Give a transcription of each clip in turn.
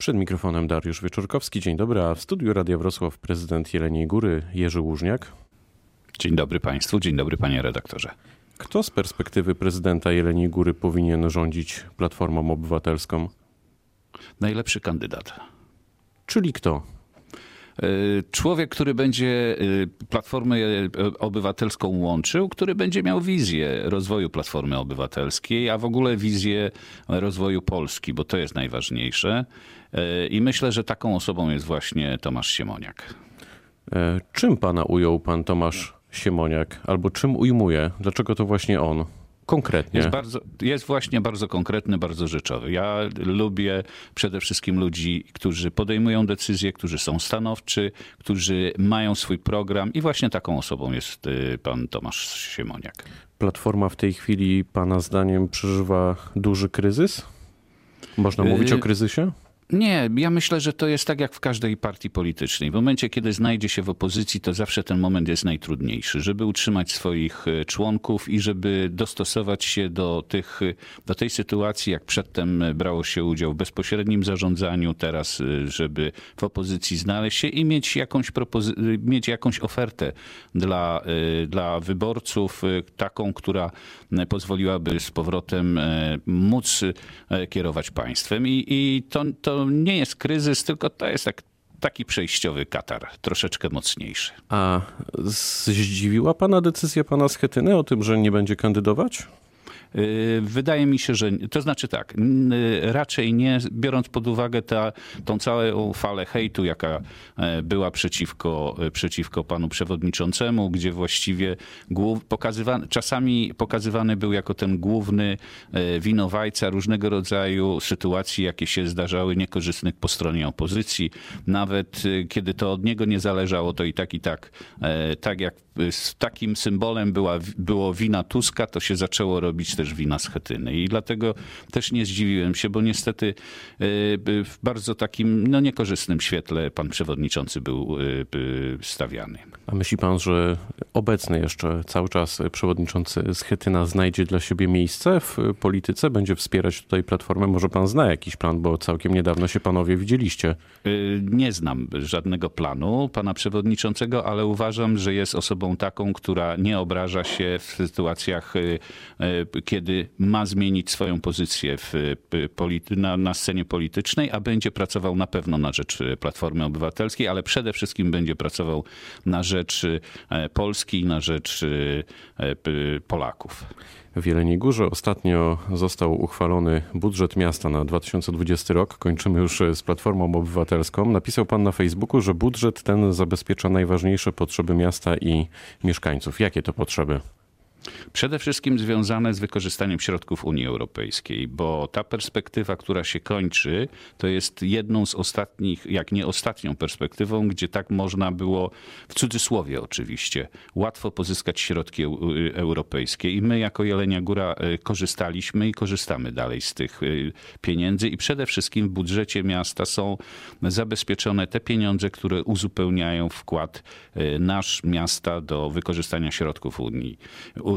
Przed mikrofonem Dariusz Wieczorkowski. Dzień dobry, a w studiu Radia Wrocław prezydent Jeleniej Góry Jerzy Łużniak. Dzień dobry Państwu, dzień dobry Panie redaktorze. Kto z perspektywy prezydenta Jeleniej Góry powinien rządzić Platformą Obywatelską? Najlepszy kandydat. Czyli kto? Człowiek, który będzie Platformę Obywatelską łączył, który będzie miał wizję rozwoju Platformy Obywatelskiej, a w ogóle wizję rozwoju Polski, bo to jest najważniejsze. I myślę, że taką osobą jest właśnie Tomasz Siemoniak. E, czym pana ujął pan Tomasz Siemoniak? Albo czym ujmuje? Dlaczego to właśnie on? Konkretnie. Jest, bardzo, jest właśnie bardzo konkretny, bardzo rzeczowy. Ja lubię przede wszystkim ludzi, którzy podejmują decyzje, którzy są stanowczy, którzy mają swój program i właśnie taką osobą jest y, pan Tomasz Siemoniak. Platforma w tej chwili pana zdaniem przeżywa duży kryzys? Można mówić o Y- kryzysie? Nie, ja myślę, że to jest tak jak w każdej partii politycznej. W momencie, kiedy znajdzie się w opozycji, to zawsze ten moment jest najtrudniejszy, żeby utrzymać swoich e, członków i żeby dostosować się do, tych, e, do tej sytuacji, jak przedtem brało się udział w bezpośrednim zarządzaniu, teraz, e, żeby w opozycji znaleźć się i mieć jakąś, propozy- mieć jakąś ofertę dla, e, dla wyborców, e, taką, która e, pozwoliłaby z powrotem e, móc e, kierować państwem. I, i to, to nie jest kryzys, tylko to jest tak, taki przejściowy Katar, troszeczkę mocniejszy. A zdziwiła pana decyzja pana Schetyny o tym, że nie będzie kandydować? Yy, Wydaje mi się, że to znaczy tak, n- raczej nie, biorąc pod uwagę ta, tą całą falę hejtu, jaka e, była przeciwko, e, przeciwko panu przewodniczącemu, gdzie właściwie głów, pokazywany, czasami pokazywany był jako ten główny e, winowajca różnego rodzaju sytuacji, jakie się zdarzały niekorzystnych po stronie opozycji. Nawet kiedy to od niego nie zależało, to i tak, i tak, tak jak z takim symbolem była, było wina Tuska, to się zaczęło robić też wina Schetyny. I dlatego też nie zdziwiłem się, bo niestety y, w bardzo takim no, niekorzystnym świetle pan przewodniczący był y, stawiany. A myśli pan, że obecny jeszcze cały czas przewodniczący Schetyna znajdzie dla siebie miejsce w polityce? Będzie wspierać tutaj Platformę? Może pan zna jakiś plan, bo całkiem niedawno się panowie widzieliście. Y, Nie znam żadnego planu pana przewodniczącego, ale uważam, że jest osobą taką, która nie obraża się w sytuacjach, kiedy ma zmienić swoją pozycję w, na, na scenie politycznej, a będzie pracował na pewno na rzecz y, Platformy Obywatelskiej, ale przede wszystkim będzie pracował na rzecz y, Polski na rzecz y, Polaków. W Jeleniej Górze ostatnio został uchwalony budżet miasta na 2020 rok. Kończymy już z Platformą Obywatelską. Napisał pan na Facebooku, że budżet ten zabezpiecza najważniejsze potrzeby miasta i mieszkańców. Jakie to potrzeby? Przede wszystkim związane z wykorzystaniem środków Unii Europejskiej, bo ta perspektywa, która się kończy, to jest jedną z ostatnich, jak nie ostatnią perspektywą, gdzie tak można było, w cudzysłowie oczywiście, łatwo pozyskać środki eu- europejskie. I my jako Jelenia Góra e, korzystaliśmy i korzystamy dalej z tych e, pieniędzy i przede wszystkim w budżecie miasta są zabezpieczone te pieniądze, które uzupełniają wkład nasz miasta do wykorzystania środków Unii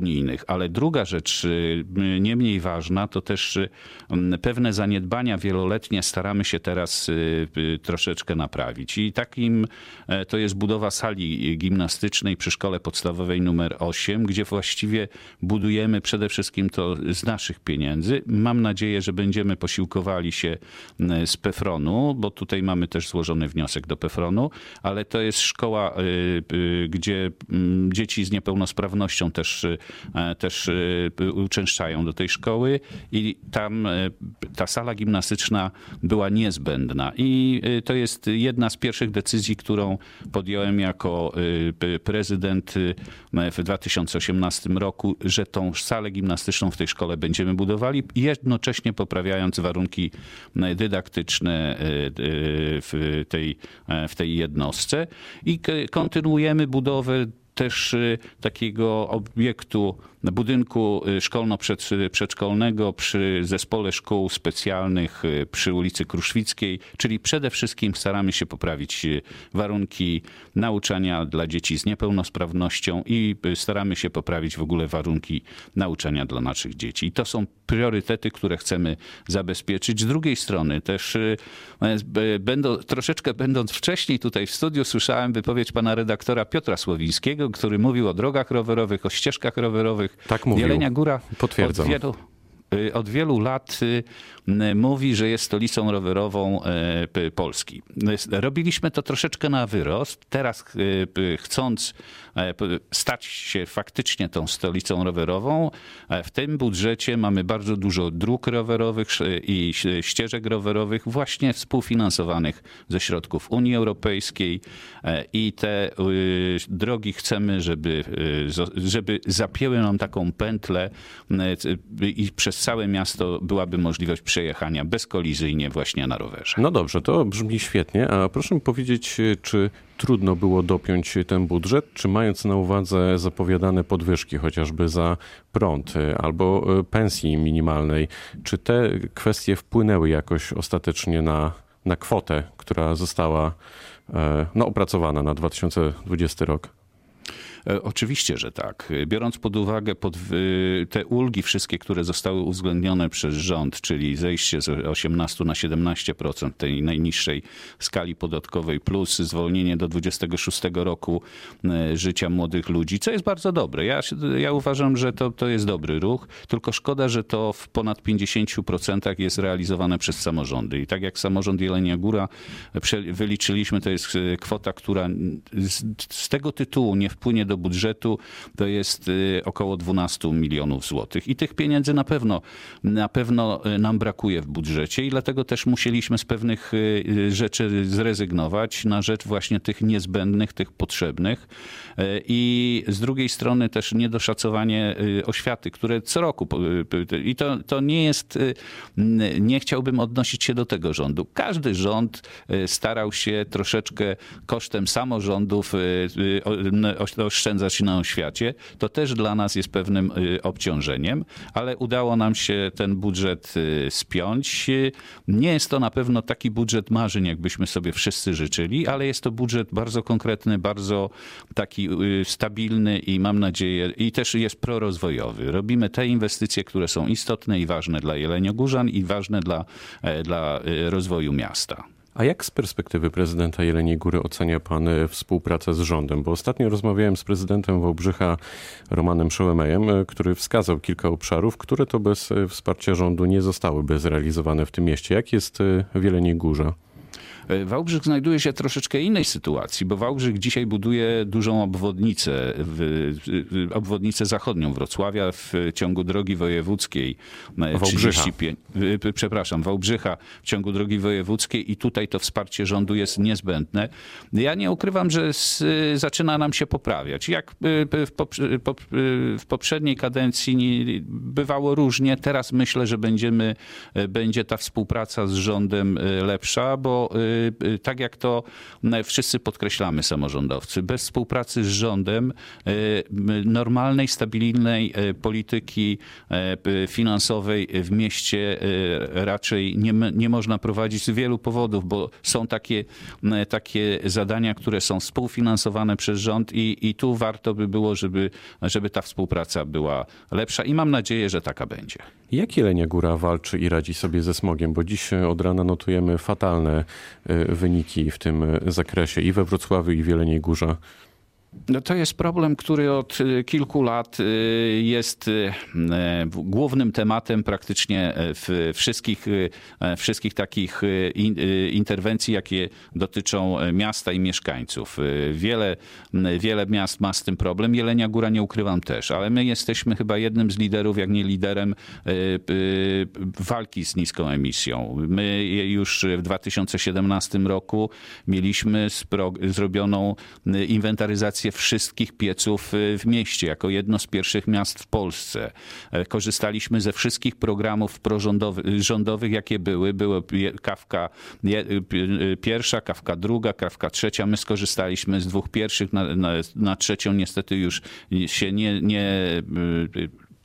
unijnych. Ale druga rzecz, y, nie mniej ważna, to też y, pewne zaniedbania wieloletnie staramy się teraz y, troszeczkę naprawić. I takim e, to jest budowa sali gimnastycznej przy szkole podstawowej numer 8, gdzie właściwie budujemy przede wszystkim to z naszych pieniędzy. Mam nadzieję, że będziemy posiłkowali się z Pefronu, bo tutaj mamy też złożony wniosek do Pefronu, ale to jest szkoła, gdzie dzieci z niepełnosprawnością też, też y, uczęszczają do tej szkoły i tam y, ta sala gimnastyczna była niezbędna. I to jest jedna z pierwszych decyzji, którą podjąłem jako prezydent w 2018 roku, że tą salę gimnastyczną w tej szkole będziemy budowali, jednocześnie poprawiając warunki dydaktyczne w tej, e, w tej jednostce i kontynuujemy budowę też y, takiego obiektu budynku szkolno-przedszkolnego, przy zespole szkół specjalnych przy ulicy Kruszwickiej, czyli przede wszystkim staramy się poprawić warunki nauczania dla dzieci z niepełnosprawnością i staramy się poprawić w ogóle warunki nauczania dla naszych dzieci. I to są priorytety, które chcemy zabezpieczyć. Z drugiej strony też będą, troszeczkę będąc wcześniej tutaj w studiu słyszałem wypowiedź pana redaktora Piotra Słowińskiego, który mówił o drogach rowerowych, o ścieżkach rowerowych. Tak mówił. Jelenia Góra Potwierdzam. Od wielu, y, od wielu lat y, mówi, że jest stolicą rowerową e, Polski. Robiliśmy to troszeczkę na wyrost. Teraz chcąc stać się faktycznie tą stolicą rowerową, w tym budżecie mamy bardzo dużo dróg rowerowych i ścieżek rowerowych właśnie współfinansowanych ze środków Unii Europejskiej. I te drogi chcemy, żeby, żeby zapięły nam taką pętlę i przez całe miasto byłaby możliwość przejechania bezkolizyjnie właśnie na rowerze. No dobrze, to brzmi świetnie, a proszę mi powiedzieć, czy trudno było dopiąć ten budżet, czy mając na uwadze zapowiadane podwyżki chociażby za prąd albo pensji minimalnej, czy te kwestie wpłynęły jakoś ostatecznie na, na kwotę, która została no, opracowana na 2020 rok? E, oczywiście, że tak. Biorąc pod uwagę pod, te ulgi wszystkie, które zostały uwzględnione przez rząd, czyli zejście z 18 na 17% tej najniższej skali podatkowej plus zwolnienie do 26 roku e, życia młodych ludzi, co jest bardzo dobre. Ja, ja uważam, że to, to jest dobry ruch, tylko szkoda, że to w ponad 50% jest realizowane przez samorządy. I tak jak samorząd Jelenia Góra wyliczyliśmy, to jest e, kwota, która z, z tego tytułu nie wpłynie do budżetu to jest y, około 12 milionów złotych. I tych pieniędzy na pewno, na pewno y, nam brakuje w budżecie i dlatego też musieliśmy z pewnych y, rzeczy zrezygnować na rzecz właśnie tych niezbędnych, tych potrzebnych. I z drugiej strony też niedoszacowanie oświaty, które co roku, i to, to nie jest, nie chciałbym odnosić się do tego rządu. Każdy rząd starał się troszeczkę kosztem samorządów oszczędzać na oświacie. To też dla nas jest pewnym obciążeniem, ale udało nam się ten budżet spiąć. Nie jest to na pewno taki budżet marzeń, jakbyśmy sobie wszyscy życzyli, ale jest to budżet bardzo konkretny, bardzo taki stabilny i mam nadzieję, i też jest prorozwojowy. Robimy te inwestycje, które są istotne i ważne dla Jeleniogórzan i ważne dla, dla rozwoju miasta. A jak z perspektywy prezydenta Jeleniej Góry ocenia pan e, współpracę z rządem? Bo ostatnio rozmawiałem z prezydentem Wałbrzycha Romanem Szołemejem, e, który wskazał kilka obszarów, które to bez e, wsparcia rządu nie zostałyby zrealizowane w tym mieście. Jak jest w Jeleniej Górze? E, Wałbrzych znajduje się w troszeczkę innej sytuacji, bo Wałbrzych dzisiaj buduje dużą obwodnicę, obwodnicę zachodnią Wrocławia w ciągu drogi wojewódzkiej. E, Wałbrzycha. E, przepraszam, Wałbrzycha w ciągu drogi wojewódzkiej i tutaj to wsparcie rządu jest niezbędne. Ja nie ukrywam, że zaczyna nam się poprawiać. Jak w poprzedniej kadencji bywało różnie, teraz myślę, że będziemy, będzie ta współpraca z rządem lepsza, bo tak jak to wszyscy podkreślamy, samorządowcy, bez współpracy z rządem, y, normalnej, stabilnej y, polityki finansowej w mieście raczej nie, nie można prowadzić z wielu powodów, bo są takie, takie zadania, które są współfinansowane przez rząd i, i tu warto by było, żeby, żeby ta współpraca była lepsza i mam nadzieję, że taka będzie. Jak Jelenia Góra walczy i radzi sobie ze smogiem? Bo dziś od rana notujemy fatalne Y, wyniki w tym zakresie i we Wrocławiu, i w Jeleniej Górze. No to jest problem, który od y, kilku lat y, jest y, głównym tematem praktycznie w wszystkich, wszystkich takich interwencji, jakie dotyczą miasta i mieszkańców. Wiele, wiele miast ma z tym problem. Jelenia Góra nie ukrywam też, ale my jesteśmy chyba jednym z liderów, jak nie liderem walki z niską emisją. My już w 2017 roku mieliśmy zrobioną inwentaryzację instalację wszystkich pieców y, w mieście, jako jedno z pierwszych miast w Polsce. E, Korzystaliśmy ze wszystkich programów rządowych, jakie były. Je- kawka y, y, pierwsza, kawka druga, kawka trzecia. My skorzystaliśmy z dwóch pierwszych, na, na, na trzecią niestety już się nie, nie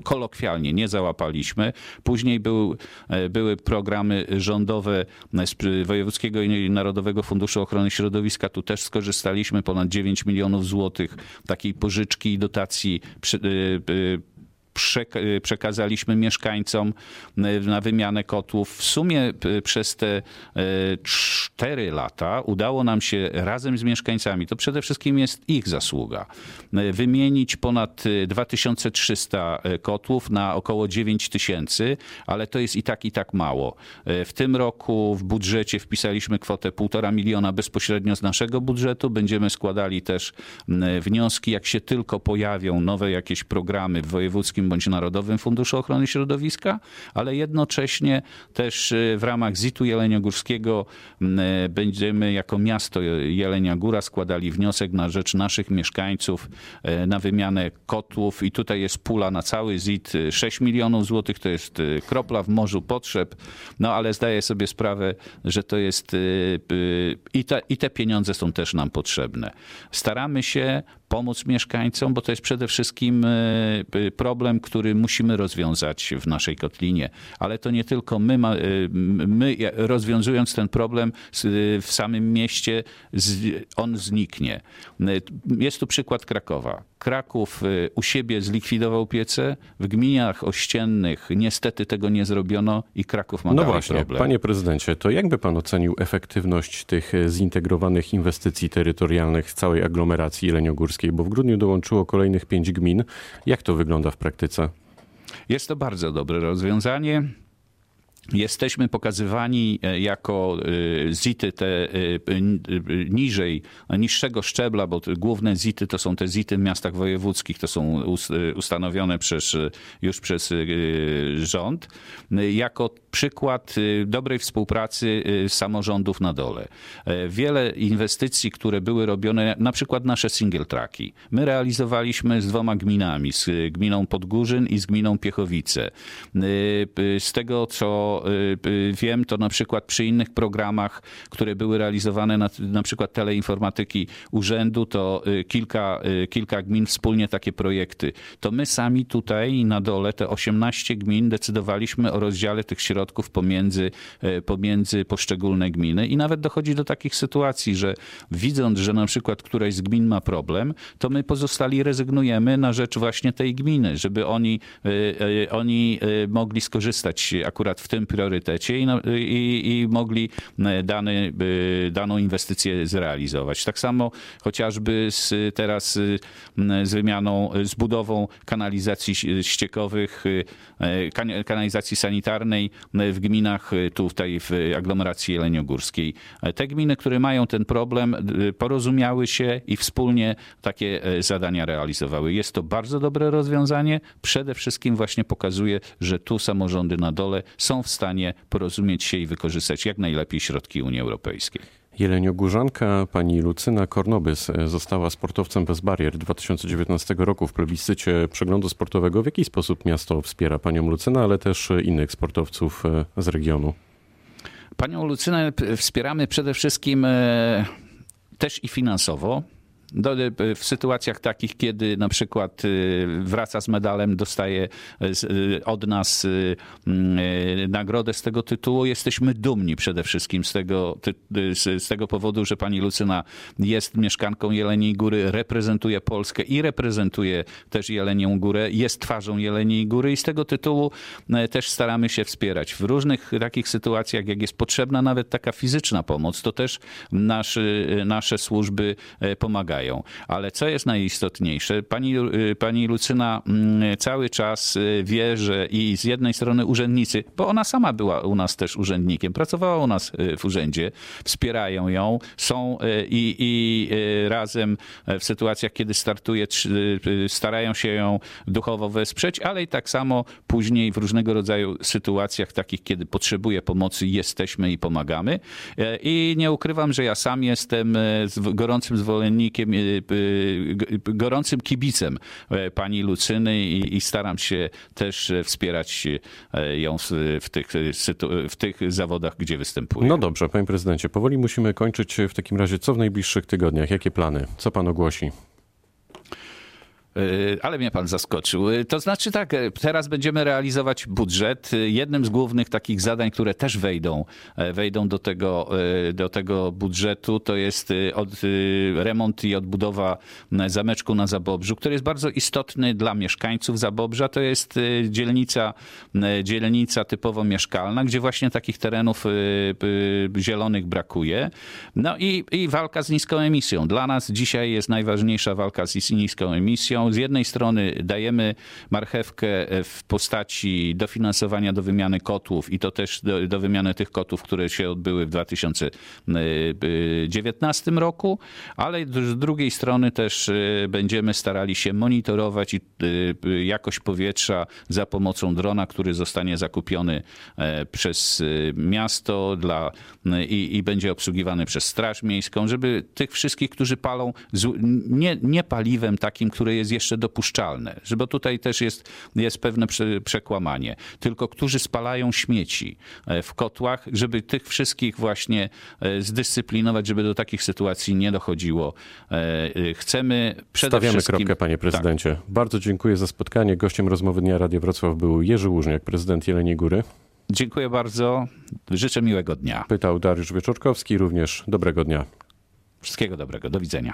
kolokwialnie nie załapaliśmy. Później był, e, były programy rządowe z przy- Wojewódzkiego i Narodowego Funduszu Ochrony Środowiska. Tu też skorzystaliśmy ponad 9 milionów złotych takiej pożyczki i dotacji przy, y, przek- przekazaliśmy mieszkańcom y, na wymianę kotłów. W sumie y, przez te y, cztery lata udało nam się razem z mieszkańcami, to przede wszystkim jest ich zasługa, wymienić ponad y, 2300 kotłów na około 9000, ale to jest i tak, i tak mało. W tym roku w budżecie wpisaliśmy kwotę 1,5 miliona bezpośrednio z naszego budżetu. Będziemy składali też wnioski, jak się tylko pojawią nowe jakieś programy w wojewódzkim bądź Narodowym Funduszu Ochrony Środowiska, ale jednocześnie też y, w ramach ZIT-u Jeleniogórskiego y, będziemy jako miasto Jelenia Góra składali wniosek na rzecz naszych mieszkańców y, na wymianę kotłów. I tutaj jest pula na cały ZIT y, 6 milionów złotych, to jest kropla w morzu potrzeb, no ale zdaję sobie sprawę, że to jest i te, i te pieniądze są też nam potrzebne. Staramy się pomóc mieszkańcom, bo to jest przede wszystkim y, problem, który musimy rozwiązać w naszej kotlinie. Ale to nie tylko my, ma, y, my rozwiązując ten problem y, w samym mieście, on zniknie. Jest tu przykład Krakowa. Kraków y, u siebie zlikwidował piece, w gminach ościennych niestety tego nie zrobiono i Kraków ma No dalej właśnie, problem. panie prezydencie, to jakby pan ocenił efektywność tych e, zintegrowanych inwestycji terytorialnych z całej aglomeracji jeleniogórskiej, bo w grudniu dołączyło kolejnych pięć gmin. Jak to wygląda w praktyce? Jest to bardzo dobre rozwiązanie. Jesteśmy pokazywani e, jako e, ZIT-y te e, niżej, niższego szczebla, bo główne ZIT-y to są te ZIT-y w miastach wojewódzkich, to są us- ustanowione przez, już przez rząd, jako przykład e, dobrej współpracy e, samorządów na dole. E, Wiele inwestycji, które były robione, na przykład nasze single tracki, my realizowaliśmy z dwoma gminami, z e, gminą Podgórzyn i z gminą Piechowice. Z tego, co wiem, to na przykład przy innych programach, które były realizowane, na, na przykład teleinformatyki urzędu, to kilka, kilka gmin wspólnie takie projekty. To my sami tutaj na dole, te 18 gmin, decydowaliśmy o rozdziale tych środków pomiędzy, e, pomiędzy poszczególne gminy i nawet dochodzi do takich sytuacji, że widząc, że na przykład któraś z gmin ma problem, to my pozostali rezygnujemy na rzecz właśnie tej gminy, żeby oni, e, e, oni mogli skorzystać akurat w tym priorytecie i, i, i mogli dany, daną inwestycję zrealizować. Tak samo chociażby z, teraz z wymianą, z budową kanalizacji ściekowych, kan- kanalizacji sanitarnej w gminach e, tutaj w aglomeracji jeleniogórskiej. E, Te gminy, które mają ten problem, e, porozumiały się i wspólnie takie e, zadania realizowały. Jest to bardzo dobre rozwiązanie. Przede wszystkim właśnie pokazuje, że tu samorządy na dole są w stanie porozumieć się i wykorzystać jak najlepiej środki Unii Europejskiej. Jeleniogórzanka pani Lucyna Kornobys e, została sportowcem bez barier 2019 roku w plebiscycie przeglądu sportowego. W jaki sposób miasto wspiera panią Lucynę, ale też innych sportowców e, z regionu? Panią Lucynę wspieramy przede wszystkim e, też i finansowo. Do, w sytuacjach takich, kiedy na przykład y, wraca z medalem, dostaje y, od nas nagrodę z tego tytułu, jesteśmy dumni przede wszystkim z tego, z, tego powodu, że pani Lucyna jest mieszkanką Jeleniej Góry, reprezentuje Polskę i reprezentuje też Jelenią Górę, jest twarzą Jeleniej Góry i z tego tytułu e, też staramy się wspierać. W różnych takich sytuacjach, jak jest potrzebna nawet taka fizyczna pomoc, to też naszy, nasze służby e, Ale co jest najistotniejsze, pani, e, pani Lucyna mm, cały czas e, wie, że i z jednej strony urzędnicy, bo ona sama była u nas też urzędnikiem, pracowała u nas e, w urzędzie, wspierają ją, są i, i razem w sytuacjach, kiedy startuje, starają się ją duchowo wesprzeć, ale i tak samo później w różnego rodzaju sytuacjach, takich, kiedy potrzebuje pomocy, jesteśmy i pomagamy. I nie ukrywam, że ja sam jestem gorącym zwolennikiem gorącym kibicem pani Lucyny i, i staram się też wspierać ją w tych, w tych zawodach, gdzie występuje. No dobrze, panie prezydencie, powoli musimy kończyć w takim razie. Co w najbliższych tygodniach? Jakie plany? Co pan ogłosi? E, ale mnie pan zaskoczył. E, to znaczy tak, e, teraz będziemy realizować budżet. Jednym z głównych takich zadań, które też wejdą, wejdą do tego, do tego budżetu, to jest od, remont i odbudowa zameczku na Zabobrzu, który jest bardzo istotny dla mieszkańców Zabobrza. To jest dzielnica, dzielnica typowo mieszkalna, gdzie właśnie takich terenów zielonych brakuje. No i, i walka z niską emisją. Dla nas dzisiaj jest najważniejsza walka z niską emisją z jednej strony dajemy marchewkę e, w postaci dofinansowania do wymiany kotłów i to też do, do wymiany tych kotłów, które się odbyły w 2019 roku, ale z drugiej strony też e, będziemy starali się monitorować e, jakość powietrza za pomocą drona, który zostanie zakupiony przez miasto dla, i, i będzie obsługiwany przez Straż Miejską, żeby tych wszystkich, którzy palą nie, nie paliwem takim, które jest jeszcze dopuszczalne, bo tutaj też jest, jest pewne przekłamanie, tylko którzy spalają śmieci e, w kotłach, żeby tych wszystkich właśnie e, zdyscyplinować, żeby do takich sytuacji nie dochodziło. E, chcemy przede Stawiamy wszystkim... kropkę, panie prezydencie. Tak. Bardzo dziękuję za spotkanie. Gościem rozmowy Dnia Radia Wrocław był Jerzy Łużniak, prezydent Jeleniej Góry. Dziękuję bardzo. Życzę miłego dnia. Pytał Dariusz Wieczorkowski, również dobrego dnia. Wszystkiego dobrego. Do widzenia.